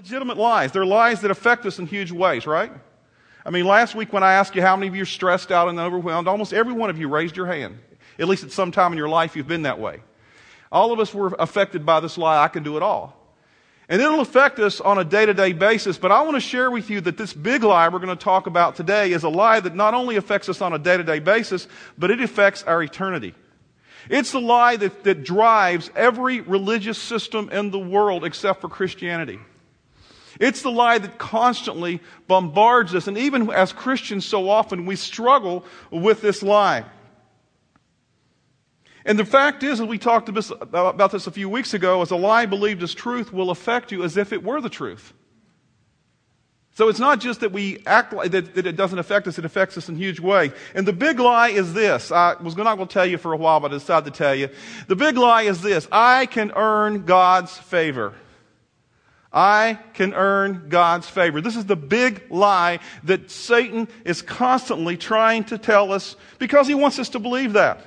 legitimate lies. They're lies that affect us in huge ways, right? I mean, last week when I asked you how many of you are stressed out and overwhelmed, almost every one of you raised your hand. At least at some time in your life, you've been that way. All of us were affected by this lie, I can do it all. And it'll affect us on a day to day basis, but I want to share with you that this big lie we're going to talk about today is a lie that not only affects us on a day to day basis, but it affects our eternity. It's the lie that, that drives every religious system in the world except for Christianity. It's the lie that constantly bombards us, and even as Christians, so often we struggle with this lie. And the fact is, as we talked about this a few weeks ago, is a lie believed as truth will affect you as if it were the truth. So it's not just that we act like that, that, it doesn't affect us, it affects us in a huge way. And the big lie is this. I was not going to tell you for a while, but I decided to tell you. The big lie is this. I can earn God's favor. I can earn God's favor. This is the big lie that Satan is constantly trying to tell us because he wants us to believe that.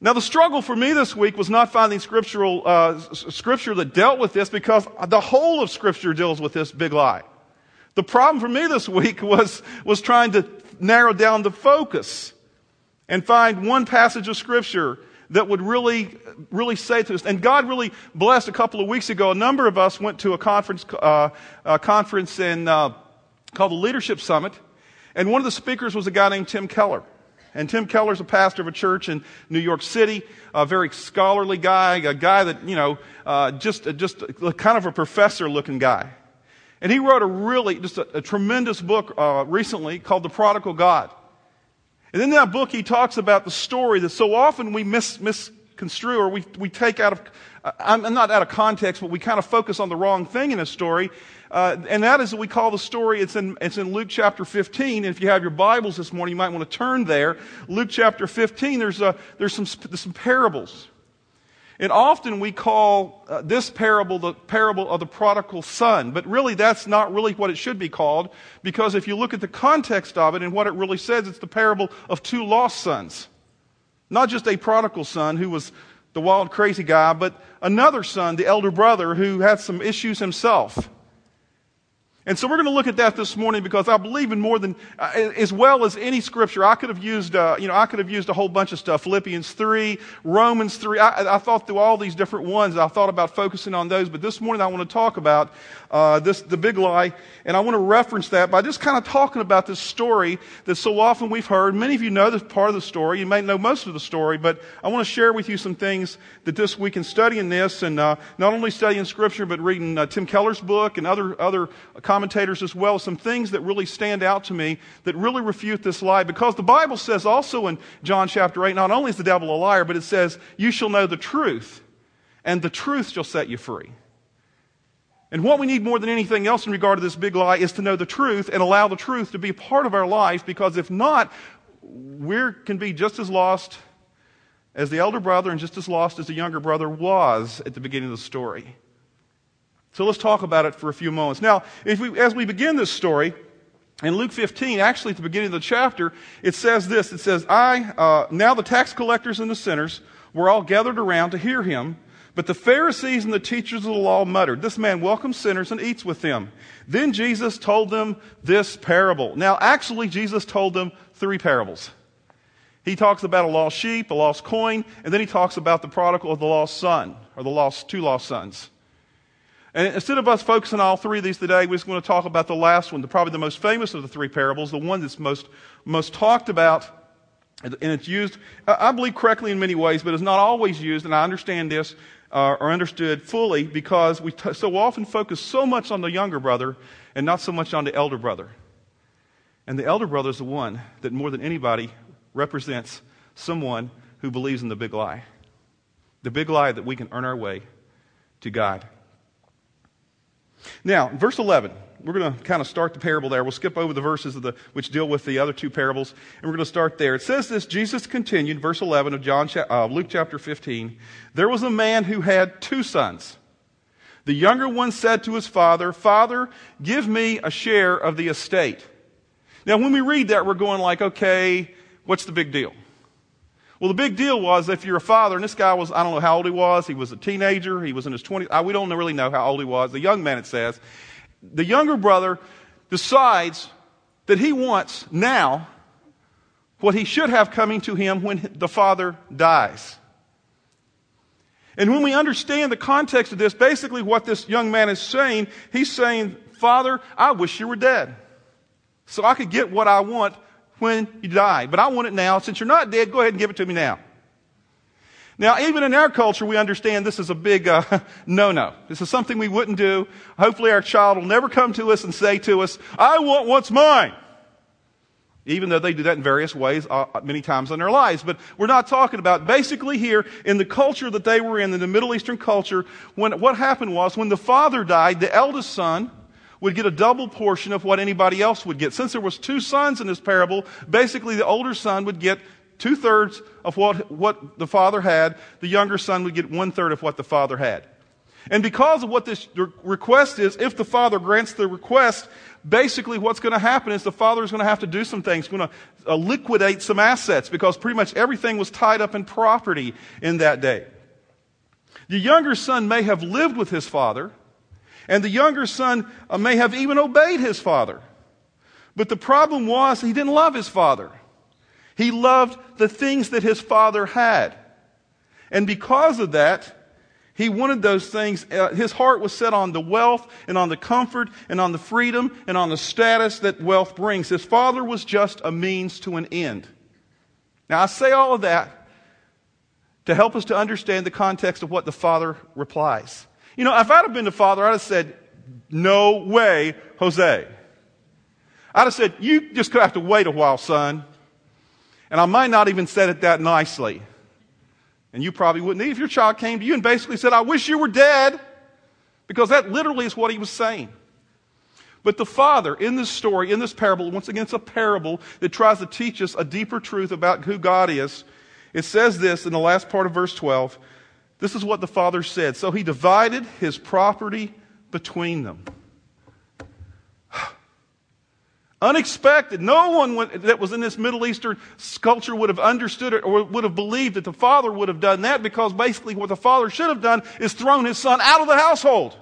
Now, the struggle for me this week was not finding scriptural uh, scripture that dealt with this because the whole of Scripture deals with this big lie. The problem for me this week was, was trying to narrow down the focus and find one passage of Scripture that would really, really say to us. And God really blessed a couple of weeks ago. A number of us went to a conference, uh, a conference in, uh, called the Leadership Summit. And one of the speakers was a guy named Tim Keller. And Tim Keller's a pastor of a church in New York City, a very scholarly guy, a guy that, you know, uh, just, just kind of a professor looking guy. And he wrote a really, just a, a tremendous book uh, recently called The Prodigal God. And in that book, he talks about the story that so often we mis, misconstrue or we, we take out of, uh, I'm not out of context, but we kind of focus on the wrong thing in a story. Uh, and that is what we call the story. It's in, it's in Luke chapter 15. And if you have your Bibles this morning, you might want to turn there. Luke chapter 15, there's, a, there's some, some parables. And often we call uh, this parable the parable of the prodigal son, but really that's not really what it should be called, because if you look at the context of it and what it really says, it's the parable of two lost sons. Not just a prodigal son who was the wild, crazy guy, but another son, the elder brother, who had some issues himself. And so we're going to look at that this morning because I believe in more than, uh, as well as any scripture. I could have used, uh, you know, I could have used a whole bunch of stuff. Philippians 3, Romans 3. I, I, thought through all these different ones. I thought about focusing on those. But this morning I want to talk about uh, this, the big lie. And I want to reference that by just kind of talking about this story that so often we've heard. Many of you know this part of the story. You may know most of the story, but I want to share with you some things that this week in studying this and uh, not only studying scripture, but reading uh, Tim Keller's book and other, other commentators as well, some things that really stand out to me that really refute this lie. Because the Bible says also in John chapter 8, not only is the devil a liar, but it says, You shall know the truth, and the truth shall set you free. And what we need more than anything else in regard to this big lie is to know the truth and allow the truth to be part of our life because if not, we can be just as lost as the elder brother and just as lost as the younger brother was at the beginning of the story. So let's talk about it for a few moments. Now, if we, as we begin this story, in Luke 15, actually at the beginning of the chapter, it says this. It says, I, uh, now the tax collectors and the sinners were all gathered around to hear him. But the Pharisees and the teachers of the law muttered, This man welcomes sinners and eats with them. Then Jesus told them this parable. Now, actually, Jesus told them three parables. He talks about a lost sheep, a lost coin, and then he talks about the prodigal of the lost son, or the lost two lost sons. And instead of us focusing on all three of these today, we're just going to talk about the last one, the, probably the most famous of the three parables, the one that's most, most talked about. And it's used, I believe, correctly in many ways, but it's not always used, and I understand this, uh, or understood fully because we t- so often focus so much on the younger brother and not so much on the elder brother. And the elder brother is the one that more than anybody represents someone who believes in the big lie. The big lie that we can earn our way to God. Now, verse 11, we're going to kind of start the parable there. We'll skip over the verses the, which deal with the other two parables, and we're going to start there. It says this Jesus continued, verse 11 of John, uh, Luke chapter 15. There was a man who had two sons. The younger one said to his father, Father, give me a share of the estate. Now, when we read that, we're going like, okay, what's the big deal? Well, the big deal was if you're a father, and this guy was, I don't know how old he was, he was a teenager, he was in his 20s, we don't really know how old he was, the young man it says. The younger brother decides that he wants now what he should have coming to him when the father dies. And when we understand the context of this, basically what this young man is saying, he's saying, Father, I wish you were dead. So I could get what I want when you die. But I want it now. Since you're not dead, go ahead and give it to me now. Now, even in our culture, we understand this is a big uh, no no. This is something we wouldn't do. Hopefully, our child will never come to us and say to us, I want what's mine even though they do that in various ways uh, many times in their lives. But we're not talking about basically here in the culture that they were in, in the Middle Eastern culture, when what happened was when the father died, the eldest son would get a double portion of what anybody else would get. Since there was two sons in this parable, basically the older son would get two thirds of what, what the father had. The younger son would get one third of what the father had. And because of what this request is, if the father grants the request, basically what's going to happen is the father is going to have to do some things, going to uh, liquidate some assets because pretty much everything was tied up in property in that day. The younger son may have lived with his father, and the younger son uh, may have even obeyed his father. But the problem was he didn't love his father. He loved the things that his father had. And because of that, he wanted those things. Uh, his heart was set on the wealth and on the comfort and on the freedom and on the status that wealth brings. His father was just a means to an end. Now, I say all of that to help us to understand the context of what the father replies. You know, if I'd have been the father, I'd have said, No way, Jose. I'd have said, You just have to wait a while, son. And I might not even said it that nicely. And you probably wouldn't if your child came to you and basically said, I wish you were dead. Because that literally is what he was saying. But the father in this story, in this parable, once again, it's a parable that tries to teach us a deeper truth about who God is. It says this in the last part of verse 12. This is what the father said. So he divided his property between them. Unexpected. No one that was in this Middle Eastern culture would have understood it or would have believed that the father would have done that because basically what the father should have done is thrown his son out of the household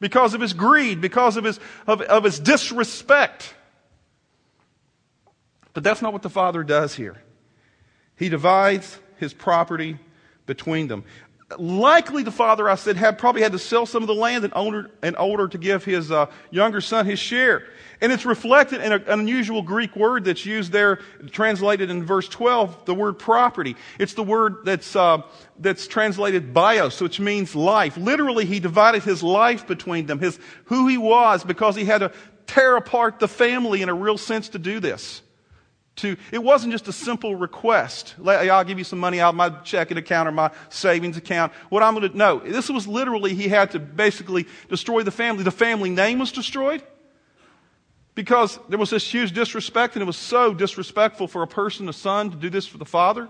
because of his greed, because of his, of, of his disrespect. But that's not what the father does here. He divides his property between them. Likely the father, I said, had probably had to sell some of the land in order, in order to give his uh, younger son his share. And it's reflected in a, an unusual Greek word that's used there, translated in verse 12, the word property. It's the word that's, uh, that's translated bios, which means life. Literally, he divided his life between them, his, who he was, because he had to tear apart the family in a real sense to do this. To, it wasn't just a simple request. I'll give you some money out of my checking account or my savings account. What I'm going to, no. This was literally, he had to basically destroy the family. The family name was destroyed because there was this huge disrespect, and it was so disrespectful for a person, a son, to do this for the father.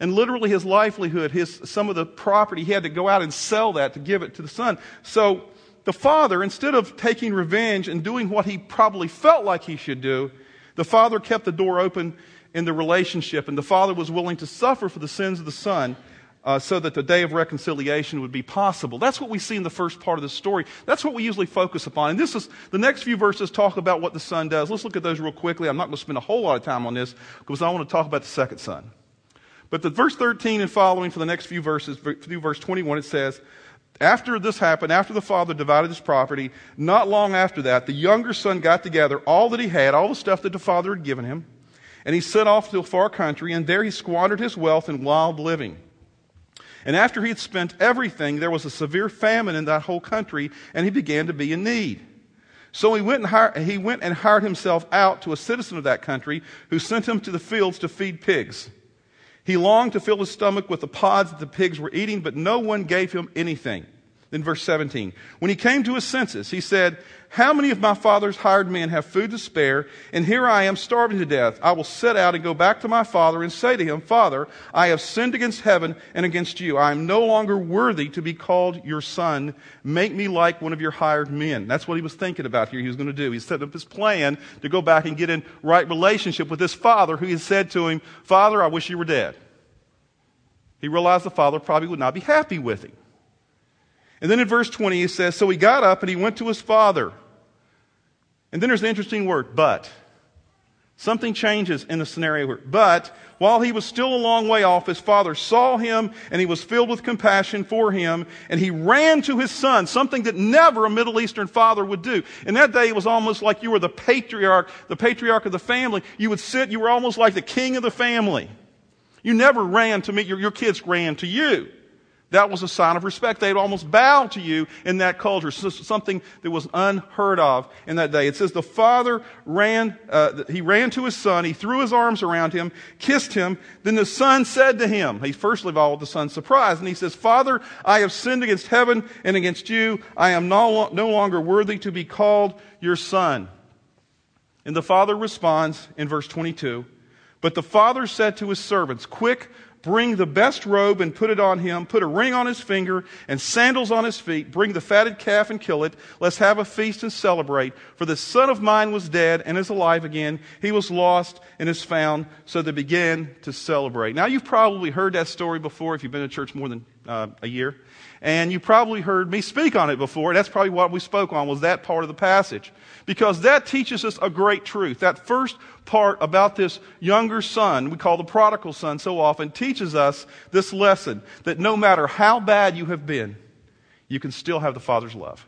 And literally, his livelihood, his, some of the property, he had to go out and sell that to give it to the son. So the father, instead of taking revenge and doing what he probably felt like he should do, the father kept the door open in the relationship, and the father was willing to suffer for the sins of the son uh, so that the day of reconciliation would be possible. That's what we see in the first part of the story. That's what we usually focus upon. And this is the next few verses talk about what the son does. Let's look at those real quickly. I'm not going to spend a whole lot of time on this because I want to talk about the second son. But the verse 13 and following for the next few verses, through verse 21, it says, after this happened, after the father divided his property, not long after that, the younger son got together all that he had, all the stuff that the father had given him, and he set off to a far country, and there he squandered his wealth in wild living. And after he had spent everything, there was a severe famine in that whole country, and he began to be in need. So he went, and hired, he went and hired himself out to a citizen of that country who sent him to the fields to feed pigs. He longed to fill his stomach with the pods that the pigs were eating, but no one gave him anything. Then verse 17. When he came to his senses, he said, How many of my father's hired men have food to spare? And here I am starving to death. I will set out and go back to my father and say to him, Father, I have sinned against heaven and against you. I am no longer worthy to be called your son. Make me like one of your hired men. That's what he was thinking about here. He was going to do. He set up his plan to go back and get in right relationship with his father who had said to him, Father, I wish you were dead. He realized the father probably would not be happy with him. And then in verse 20, he says, So he got up and he went to his father. And then there's an interesting word, but. Something changes in the scenario here. But while he was still a long way off, his father saw him and he was filled with compassion for him and he ran to his son, something that never a Middle Eastern father would do. In that day, it was almost like you were the patriarch, the patriarch of the family. You would sit, you were almost like the king of the family. You never ran to meet your, your kids ran to you. That was a sign of respect. They'd almost bow to you in that culture, something that was unheard of in that day. It says the father ran, uh, he ran to his son, he threw his arms around him, kissed him. Then the son said to him, he first of all, the son's surprised, and he says, Father, I have sinned against heaven and against you. I am no, no longer worthy to be called your son. And the father responds in verse 22, but the father said to his servants, Quick, Bring the best robe and put it on him. Put a ring on his finger and sandals on his feet. Bring the fatted calf and kill it. Let's have a feast and celebrate. For the son of mine was dead and is alive again. He was lost and is found. So they began to celebrate. Now you've probably heard that story before if you've been to church more than uh, a year. And you probably heard me speak on it before. That's probably what we spoke on was that part of the passage. Because that teaches us a great truth. That first part about this younger son, we call the prodigal son so often, teaches us this lesson that no matter how bad you have been, you can still have the Father's love.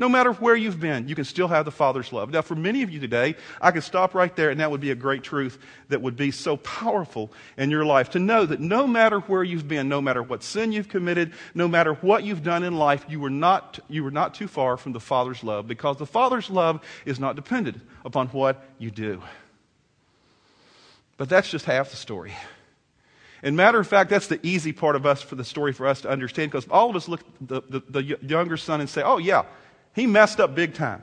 No matter where you've been, you can still have the Father's love. Now, for many of you today, I could stop right there, and that would be a great truth that would be so powerful in your life to know that no matter where you've been, no matter what sin you've committed, no matter what you've done in life, you were not, you were not too far from the Father's love because the Father's love is not dependent upon what you do. But that's just half the story. And matter of fact, that's the easy part of us for the story for us to understand because all of us look at the, the, the younger son and say, oh, yeah, he messed up big time.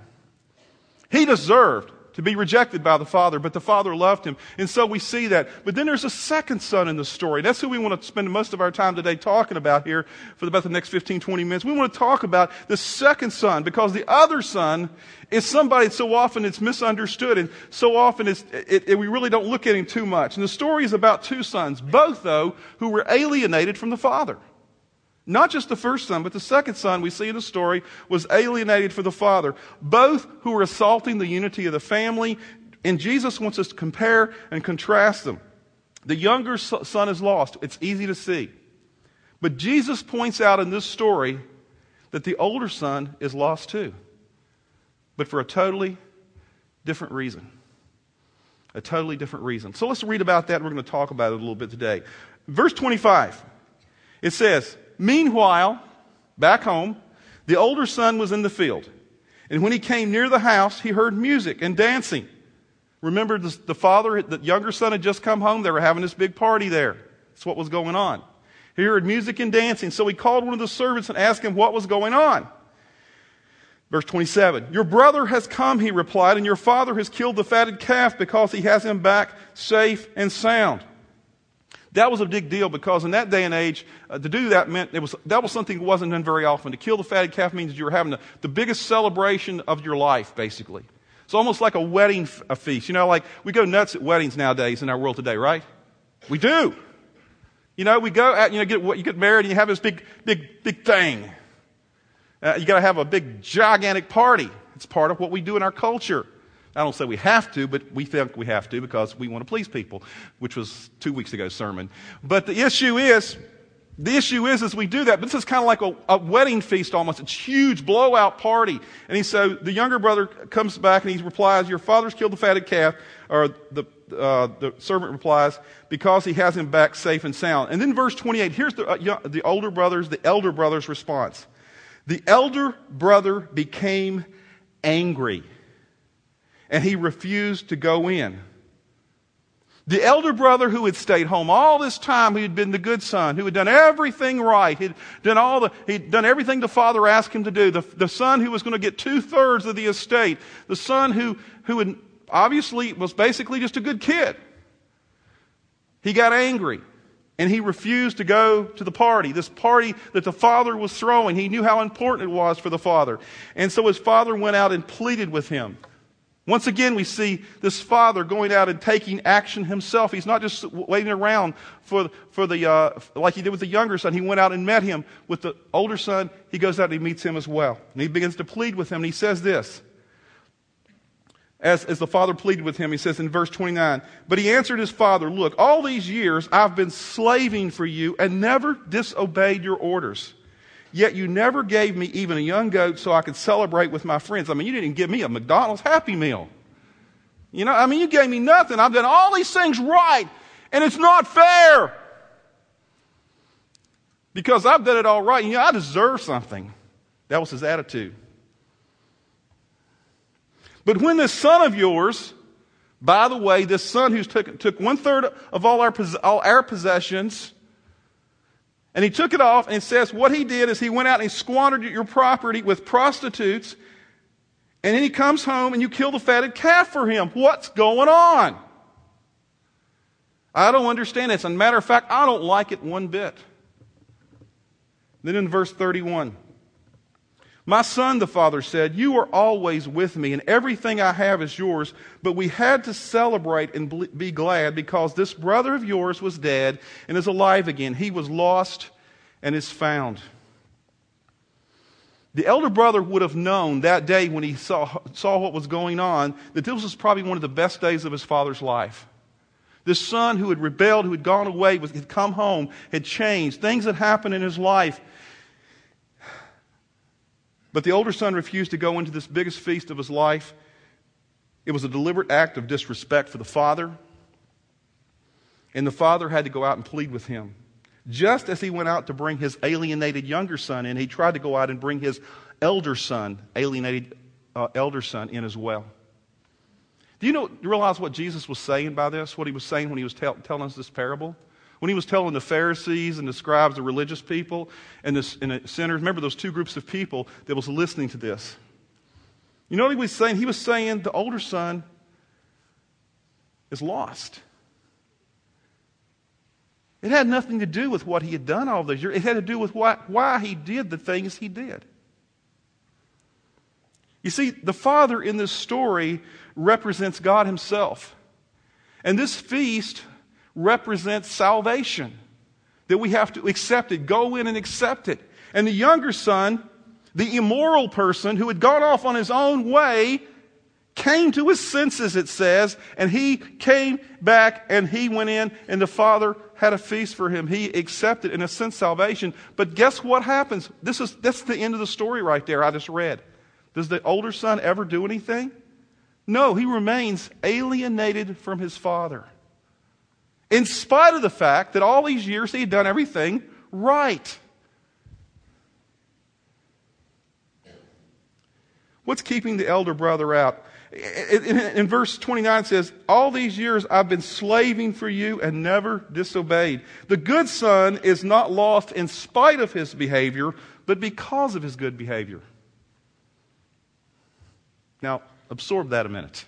He deserved to be rejected by the father, but the father loved him. And so we see that. But then there's a second son in the story. That's who we want to spend most of our time today talking about here for about the next 15, 20 minutes. We want to talk about the second son because the other son is somebody so often it's misunderstood and so often it's, it, it, we really don't look at him too much. And the story is about two sons, both though, who were alienated from the father. Not just the first son, but the second son we see in the story was alienated for the father. Both who were assaulting the unity of the family. And Jesus wants us to compare and contrast them. The younger son is lost. It's easy to see. But Jesus points out in this story that the older son is lost too. But for a totally different reason. A totally different reason. So let's read about that we're going to talk about it a little bit today. Verse 25. It says, Meanwhile, back home, the older son was in the field. And when he came near the house, he heard music and dancing. Remember, the, the father, the younger son had just come home. They were having this big party there. That's what was going on. He heard music and dancing. So he called one of the servants and asked him what was going on. Verse 27. Your brother has come, he replied, and your father has killed the fatted calf because he has him back safe and sound. That was a big deal because in that day and age, uh, to do that meant it was, that was something that wasn't done very often. To kill the fatted calf means you were having the, the biggest celebration of your life, basically. It's almost like a wedding f- a feast. You know, like we go nuts at weddings nowadays in our world today, right? We do. You know, we go out, you know, get, you get married and you have this big, big, big thing. Uh, you got to have a big, gigantic party. It's part of what we do in our culture. I don't say we have to, but we think we have to because we want to please people, which was two weeks ago's sermon. But the issue is, the issue is, as we do that, this is kind of like a, a, wedding feast almost. It's huge blowout party. And he so the younger brother comes back and he replies, "Your father's killed the fatted calf." Or the uh, the servant replies, "Because he has him back safe and sound." And then verse twenty eight. Here's the uh, the older brothers, the elder brother's response. The elder brother became angry and he refused to go in. The elder brother who had stayed home all this time, who had been the good son, who had done everything right, he'd done all the, he'd done everything the father asked him to do, the, the son who was going to get two thirds of the estate, the son who, who had obviously was basically just a good kid. He got angry and he refused to go to the party, this party that the father was throwing. He knew how important it was for the father. And so his father went out and pleaded with him. Once again, we see this father going out and taking action himself. He's not just waiting around for, for the, uh, like he did with the younger son. He went out and met him. With the older son, he goes out and he meets him as well. And he begins to plead with him. And he says this. As, as the father pleaded with him, he says in verse 29, But he answered his father, Look, all these years I've been slaving for you and never disobeyed your orders. Yet you never gave me even a young goat so I could celebrate with my friends. I mean, you didn't give me a McDonald's Happy Meal. You know, I mean, you gave me nothing. I've done all these things right, and it's not fair. Because I've done it all right. You know, I deserve something. That was his attitude. But when this son of yours, by the way, this son who took, took one third of all our, all our possessions, and he took it off and says what he did is he went out and he squandered your property with prostitutes. And then he comes home and you kill the fatted calf for him. What's going on? I don't understand this. As a matter of fact, I don't like it one bit. Then in verse 31, my son, the father said, You are always with me, and everything I have is yours. But we had to celebrate and be glad because this brother of yours was dead and is alive again. He was lost and is found. The elder brother would have known that day when he saw, saw what was going on that this was probably one of the best days of his father's life. This son who had rebelled, who had gone away, had come home, had changed. Things had happened in his life but the older son refused to go into this biggest feast of his life. It was a deliberate act of disrespect for the father. And the father had to go out and plead with him. Just as he went out to bring his alienated younger son in, he tried to go out and bring his elder son, alienated uh, elder son, in as well. Do you know, do you realize what Jesus was saying by this? What he was saying when he was tell, telling us this parable? When he was telling the Pharisees and the scribes, the religious people, and the, and the sinners, remember those two groups of people that was listening to this. You know what he was saying? He was saying the older son is lost. It had nothing to do with what he had done all those years. It had to do with why, why he did the things he did. You see, the father in this story represents God himself. And this feast represents salvation. That we have to accept it, go in and accept it. And the younger son, the immoral person who had gone off on his own way, came to his senses, it says, and he came back and he went in, and the father had a feast for him. He accepted, in a sense, salvation. But guess what happens? This is that's the end of the story right there I just read. Does the older son ever do anything? No, he remains alienated from his father in spite of the fact that all these years he had done everything right. What's keeping the elder brother out? In, verse 29 says, All these years I've been slaving for you and never disobeyed. The good son is not lost in spite of his behavior, but because of his good behavior. Now, absorb that a minute.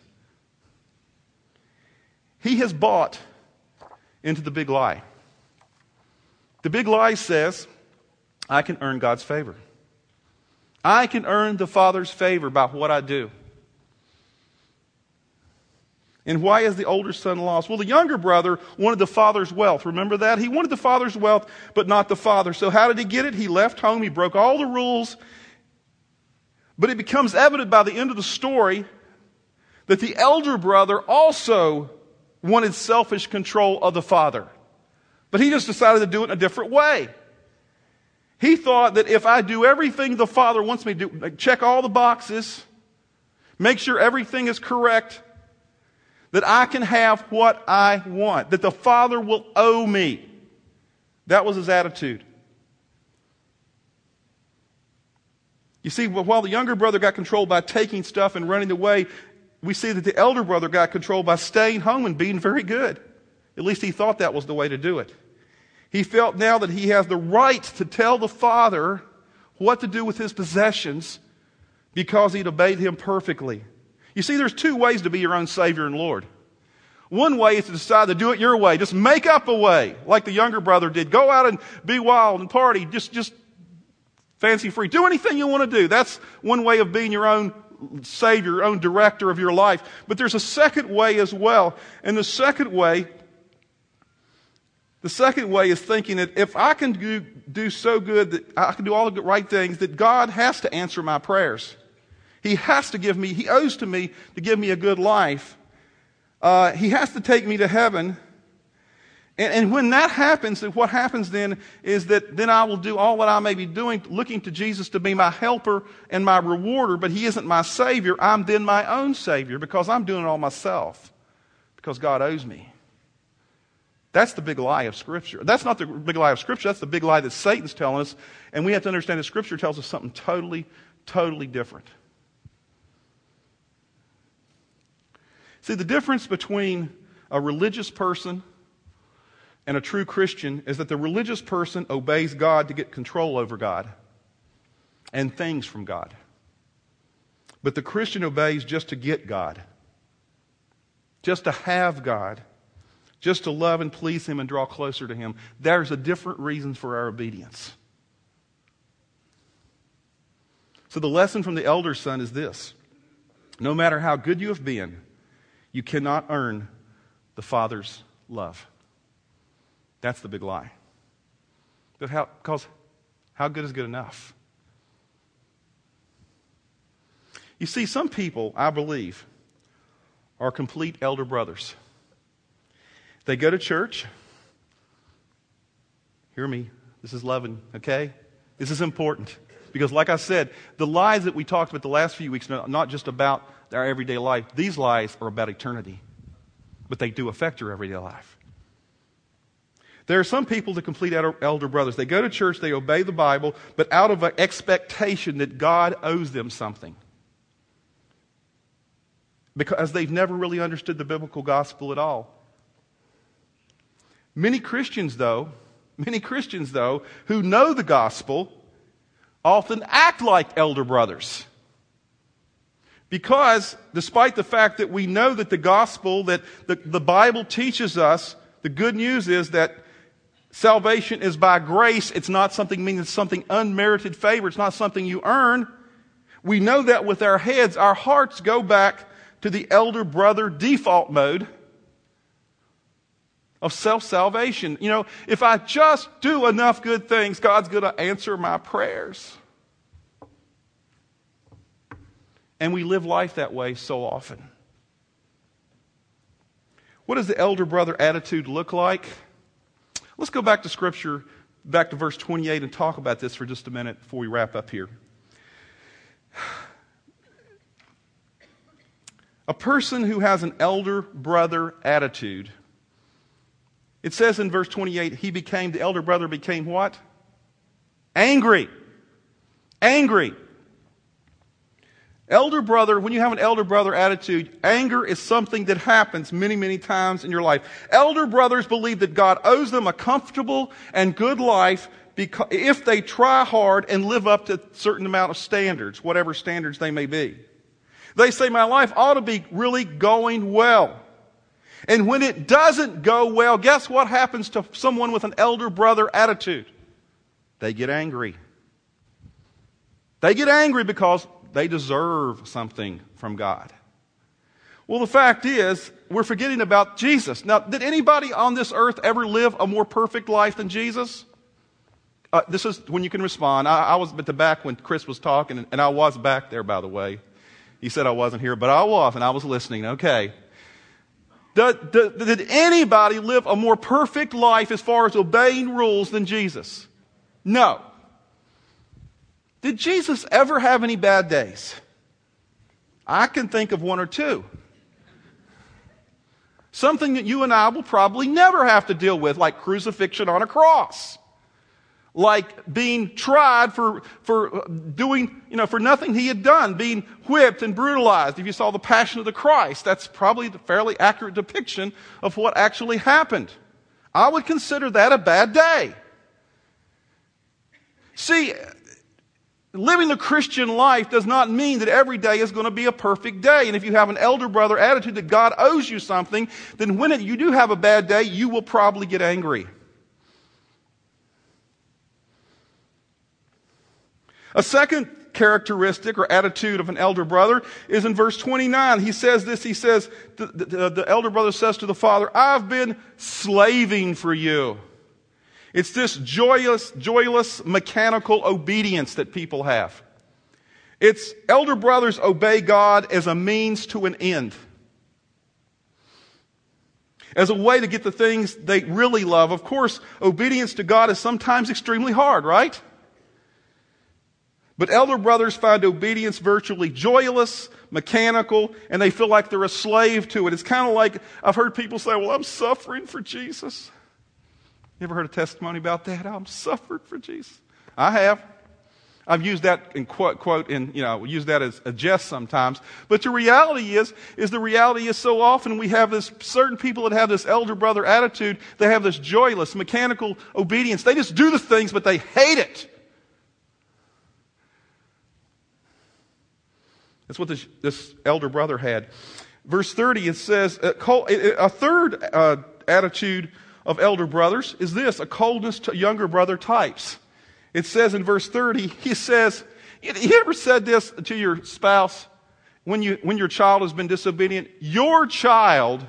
He has bought into the big lie. The big lie says, I can earn God's favor. I can earn the Father's favor by what I do. And why is the older son lost? Well, the younger brother wanted the father's wealth. Remember that? He wanted the father's wealth, but not the father. So how did he get it? He left home. He broke all the rules. But it becomes evident by the end of the story that the elder brother also wanted selfish control of the Father. But he just decided to do it in a different way. He thought that if I do everything the Father wants me to do, like check all the boxes, make sure everything is correct, that I can have what I want, that the Father will owe me. That was his attitude. You see, while the younger brother got controlled by taking stuff and running away, we see that the elder brother got controlled by staying home and being very good. At least he thought that was the way to do it. He felt now that he has the right to tell the Father what to do with his possessions because he'd obeyed him perfectly. You see, there's two ways to be your own Savior and Lord. One way is to decide to do it your way. Just make up a way, like the younger brother did. Go out and be wild and party. Just, just fancy free. Do anything you want to do. That's one way of being your own Savior, your own director of your life. But there's a second way as well. And the second way, the second way is thinking that if I can do, do so good that I can do all the right things, that God has to answer my prayers. He has to give me, He owes to me to give me a good life. Uh, he has to take me to heaven. And, and when that happens, what happens then is that then I will do all that I may be doing, looking to Jesus to be my helper and my rewarder, but He isn't my Savior. I'm then my own Savior because I'm doing it all myself because God owes me. That's the big lie of Scripture. That's not the big lie of Scripture. That's the big lie that Satan's telling us. And we have to understand that Scripture tells us something totally, totally different. See, the difference between a religious person and a true Christian is that the religious person obeys God to get control over God and things from God. But the Christian obeys just to get God, just to have God, just to love and please Him and draw closer to Him. There's a different reason for our obedience. So the lesson from the elder son is this no matter how good you have been, you cannot earn the Father's love. That's the big lie. But how, because how good is good enough? You see, some people, I believe, are complete elder brothers. They go to church. Hear me. This is loving, okay? This is important. Because, like I said, the lies that we talked about the last few weeks are not just about our everyday life. These lies are about eternity, but they do affect your everyday life. There are some people that complete elder brothers. They go to church, they obey the Bible, but out of an expectation that God owes them something. Because they've never really understood the biblical gospel at all. Many Christians, though, many Christians, though, who know the gospel, often act like elder brothers. Because despite the fact that we know that the gospel, that the, the Bible teaches us, the good news is that salvation is by grace. It's not something meaning it's something unmerited favor. It's not something you earn. We know that with our heads. Our hearts go back to the elder brother default mode of self salvation. You know, if I just do enough good things, God's going to answer my prayers. And we live life that way so often. What does the elder brother attitude look like? Let's go back to Scripture, back to verse 28, and talk about this for just a minute before we wrap up here. A person who has an elder brother attitude, it says in verse 28, he became, the elder brother became what? Angry. Angry. Elder brother, when you have an elder brother attitude, anger is something that happens many, many times in your life. Elder brothers believe that God owes them a comfortable and good life if they try hard and live up to a certain amount of standards, whatever standards they may be. They say, My life ought to be really going well. And when it doesn't go well, guess what happens to someone with an elder brother attitude? They get angry. They get angry because they deserve something from God. Well, the fact is, we're forgetting about Jesus. Now, did anybody on this earth ever live a more perfect life than Jesus? Uh, this is when you can respond. I, I, was at the back when Chris was talking, and, and I was back there, by the way. He said I wasn't here, but I was, and I was listening. Okay. Did, did, did anybody live a more perfect life as far as obeying rules than Jesus? No. Did Jesus ever have any bad days? I can think of one or two. Something that you and I will probably never have to deal with, like crucifixion on a cross. like being tried for, for doing, you know, for nothing he had done, being whipped and brutalized. If you saw the Passion of the Christ, that's probably a fairly accurate depiction of what actually happened. I would consider that a bad day. See, living the Christian life does not mean that every day is going to be a perfect day. And if you have an elder brother attitude that God owes you something, then when you do have a bad day, you will probably get angry. A second characteristic or attitude of an elder brother is in verse 29. He says this, he says, the, the, the, elder brother says to the father, I've been slaving for you. It's this joyless, joyless, mechanical obedience that people have. It's elder brothers obey God as a means to an end. As a way to get the things they really love. Of course, obedience to God is sometimes extremely hard, right? But elder brothers find obedience virtually joyless, mechanical, and they feel like they're a slave to it. It's kind of like I've heard people say, Well, I'm suffering for Jesus. You ever heard a testimony about that? I'm suffered for Jesus. I have. I've used that in quote, quote, and you know, use that as a jest sometimes. But the reality is, is the reality is so often we have this certain people that have this elder brother attitude. They have this joyless, mechanical obedience. They just do the things, but they hate it. That's what this, this elder brother had. Verse 30, it says, a third uh, attitude of elder brothers is this a coldness to younger brother types. It says in verse 30, he says, You ever said this to your spouse when, you, when your child has been disobedient? Your child,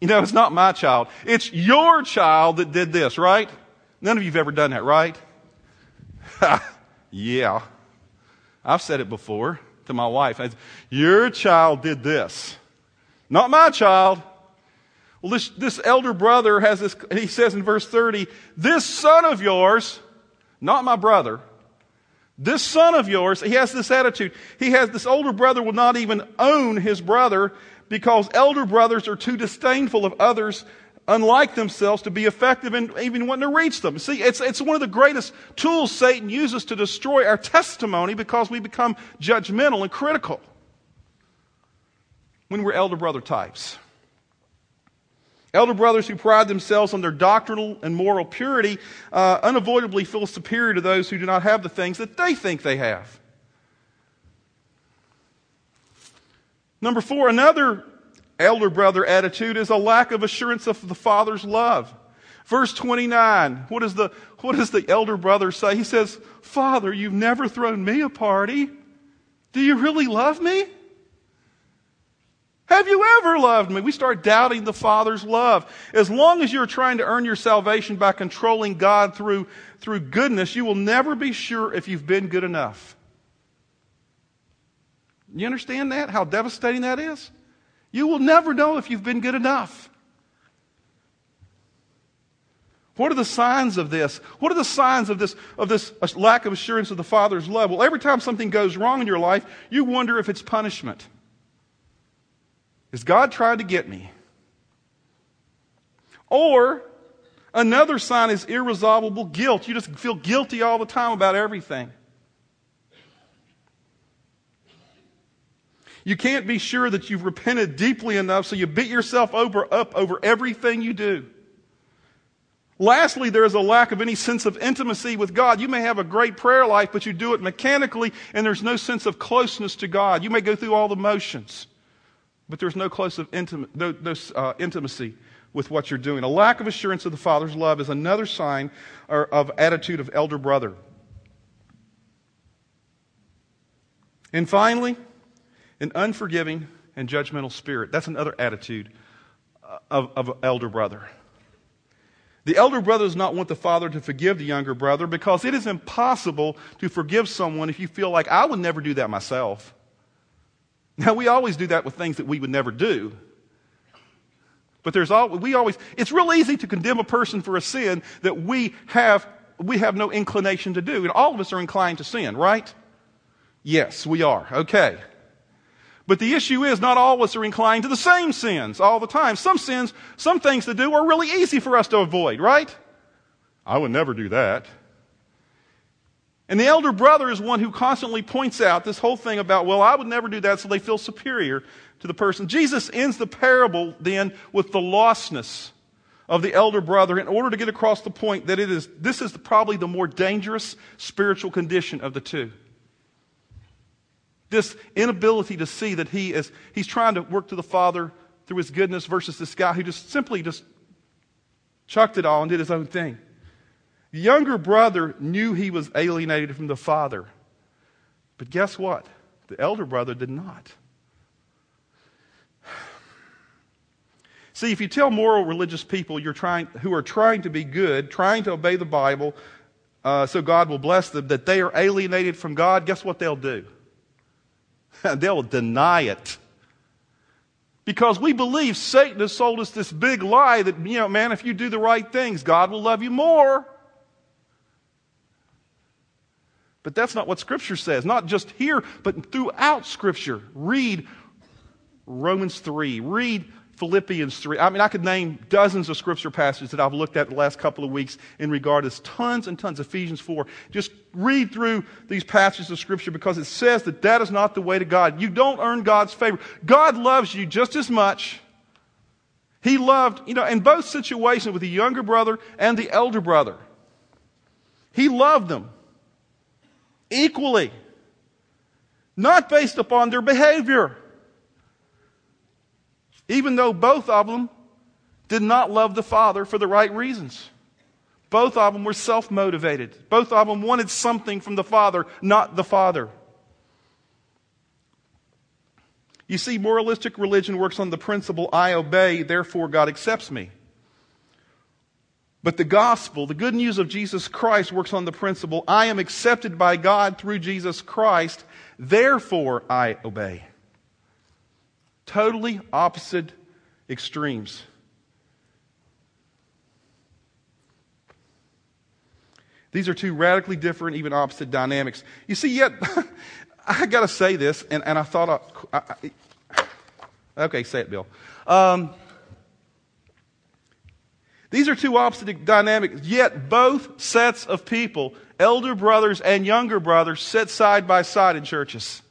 you know, it's not my child, it's your child that did this, right? None of you have ever done that, right? yeah. I've said it before to my wife. Your child did this. Not my child. Well, this, this elder brother has this, and he says in verse 30, this son of yours, not my brother, this son of yours, he has this attitude. He has this older brother will not even own his brother because elder brothers are too disdainful of others unlike themselves to be effective in even wanting to reach them. See, it's, it's one of the greatest tools Satan uses to destroy our testimony because we become judgmental and critical when we're elder brother types. Elder brothers who pride themselves on their doctrinal and moral purity uh, unavoidably feel superior to those who do not have the things that they think they have. Number four, another elder brother attitude is a lack of assurance of the Father's love. Verse 29, what, is the, what does the elder brother say? He says, Father, you've never thrown me a party. Do you really love me? Have you ever loved me? We start doubting the Father's love. As long as you're trying to earn your salvation by controlling God through, through goodness, you will never be sure if you've been good enough. You understand that? How devastating that is? You will never know if you've been good enough. What are the signs of this? What are the signs of this, of this lack of assurance of the Father's love? Well, every time something goes wrong in your life, you wonder if it's punishment. Is God trying to get me? Or another sign is irresolvable guilt. You just feel guilty all the time about everything. You can't be sure that you've repented deeply enough, so you beat yourself over, up over everything you do. Lastly, there is a lack of any sense of intimacy with God. You may have a great prayer life, but you do it mechanically, and there's no sense of closeness to God. You may go through all the motions, but there's no close of intima- no, no uh, intimacy with what you're doing. A lack of assurance of the Father's love is another sign or, of attitude of elder brother. And finally, an unforgiving and judgmental spirit. That's another attitude of, of an elder brother. The elder brother does not want the father to forgive the younger brother because it is impossible to forgive someone if you feel like, I would never do that myself. Now, we always do that with things that we would never do. But there's all, we always, it's real easy to condemn a person for a sin that we have, we have no inclination to do. And all of us are inclined to sin, right? Yes, we are. Okay. But the issue is not all of us are inclined to the same sins all the time. Some sins, some things to do are really easy for us to avoid, right? I would never do that. And the elder brother is one who constantly points out this whole thing about, well, I would never do that, so they feel superior to the person. Jesus ends the parable then with the lostness of the elder brother in order to get across the point that it is, this is probably the more dangerous spiritual condition of the two. This inability to see that he is, he's trying to work to the Father through his goodness versus this guy who just simply just chucked it all and did his own thing. The younger brother knew he was alienated from the father. But guess what? The elder brother did not. See, if you tell moral religious people you're trying, who are trying to be good, trying to obey the Bible, uh, so God will bless them, that they are alienated from God, guess what they'll do? they'll deny it. Because we believe Satan has sold us this big lie that, you know, man, if you do the right things, God will love you more. But that's not what Scripture says. Not just here, but throughout Scripture. Read Romans 3. Read Philippians 3. I mean, I could name dozens of scripture passages that I've looked at the last couple of weeks in regard to tons and tons. Ephesians 4. Just read through these passages of scripture because it says that that is not the way to God. You don't earn God's favor. God loves you just as much. He loved, you know, in both situations with the younger brother and the elder brother, He loved them equally, not based upon their behavior even though both of them did not love the Father for the right reasons. Both of them were self motivated. Both of them wanted something from the Father, not the Father. You see, moralistic religion works on the principle I obey, therefore God accepts me. But the gospel, the good news of Jesus Christ, works on the principle I am accepted by God through Jesus Christ, therefore I obey. Totally opposite extremes. These are two radically different, even opposite dynamics. You see, yet, I got to say this, and, and I thought, I, I, okay, say it, Bill. Um, these are two opposite dynamics, yet both sets of people, elder brothers and younger brothers, sit side by side in churches.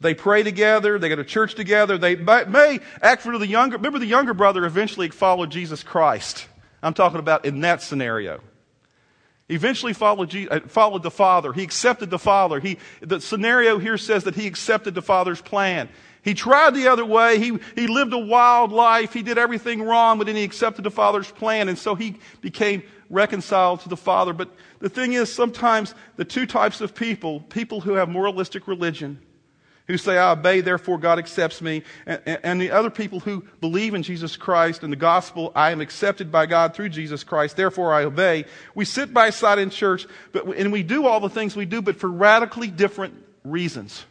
They pray together. They go to church together. They may act for the younger. Remember, the younger brother eventually followed Jesus Christ. I'm talking about in that scenario. Eventually followed, uh, followed the Father. He accepted the Father. He, the scenario here says that he accepted the Father's plan. He tried the other way. He, he lived a wild life. He did everything wrong, but then he accepted the Father's plan, and so he became reconciled to the Father. But the thing is, sometimes the two types of people, people who have moralistic religion, who say, I obey, therefore God accepts me, and, and, the other people who believe in Jesus Christ and the gospel, I am accepted by God through Jesus Christ, therefore I obey. We sit by side in church, but, and we do all the things we do, but for radically different reasons.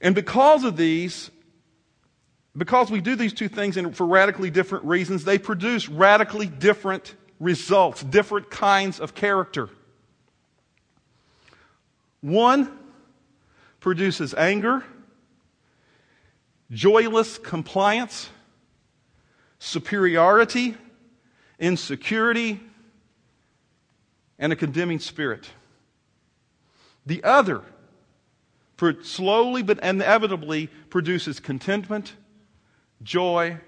And because of these, because we do these two things for radically different reasons, they produce radically different results, different kinds of character. One produces anger, joyless compliance, superiority, insecurity, and a condemning spirit. The other slowly but inevitably produces contentment, joy,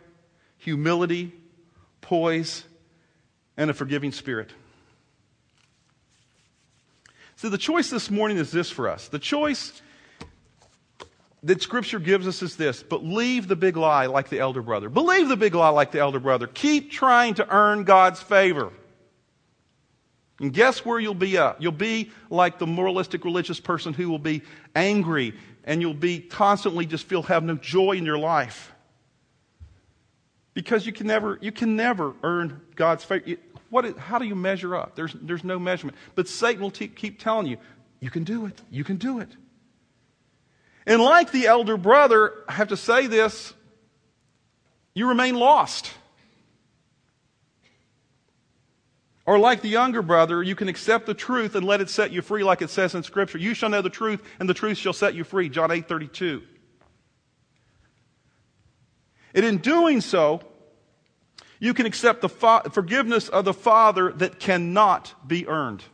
humility, poise, and a forgiving spirit. So the choice this morning is this for us. The choice that Scripture gives us is this believe the big lie like the elder brother. Believe the big lie like the elder brother. Keep trying to earn God's favor. And guess where you'll be at? You'll be like the moralistic religious person who will be angry and you'll be constantly just feel have no joy in your life. Because you can never, you can never earn God's favor. What is, how do you measure up? There's, there's no measurement. But Satan will keep telling you, you can do it. You can do it. And like the elder brother, I have to say this you remain lost. Or like the younger brother, you can accept the truth and let it set you free, like it says in Scripture. You shall know the truth, and the truth shall set you free. John 8 32. And in doing so, You can accept the fa- forgiveness of the Father that cannot be earned.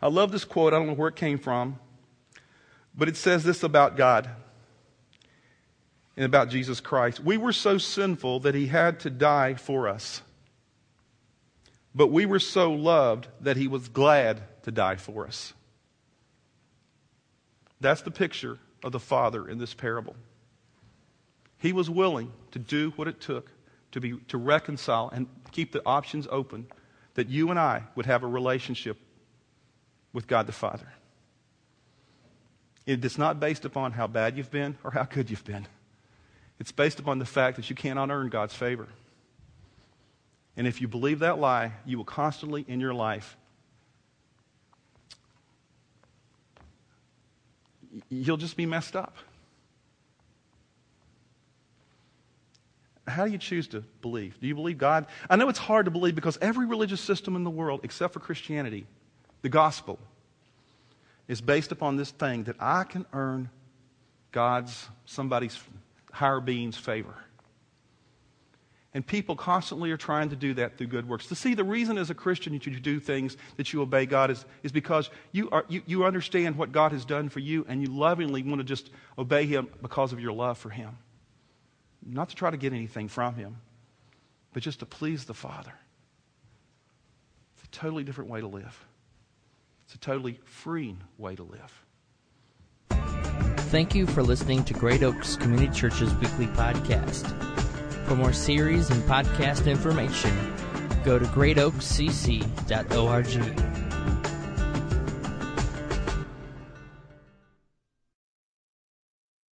I love this quote. I don't know where it came from, but it says this about God and about Jesus Christ. We were so sinful that he had to die for us. But we were so loved that he was glad to die for us. That's the picture of the Father in this parable. He was willing to do what it took to, be, to reconcile and keep the options open that you and I would have a relationship with God the Father. It is not based upon how bad you've been or how good you've been. It's based upon the fact that you cannot earn God's favor. And if you believe that lie, you will constantly in your life, you'll just be messed up. How do you choose to believe? Do you believe God? I know it's hard to believe because every religious system in the world, except for Christianity, the gospel, is based upon this thing that I can earn God's, somebody's higher being's favor. And people constantly are trying to do that through good works. To see the reason as a Christian that you do things, that you obey God, is, is because you, are, you, you understand what God has done for you and you lovingly want to just obey Him because of your love for Him. Not to try to get anything from Him, but just to please the Father. It's a totally different way to live, it's a totally freeing way to live. Thank you for listening to Great Oaks Community Church's weekly podcast. For more series and podcast information, go to greatoakscc.org.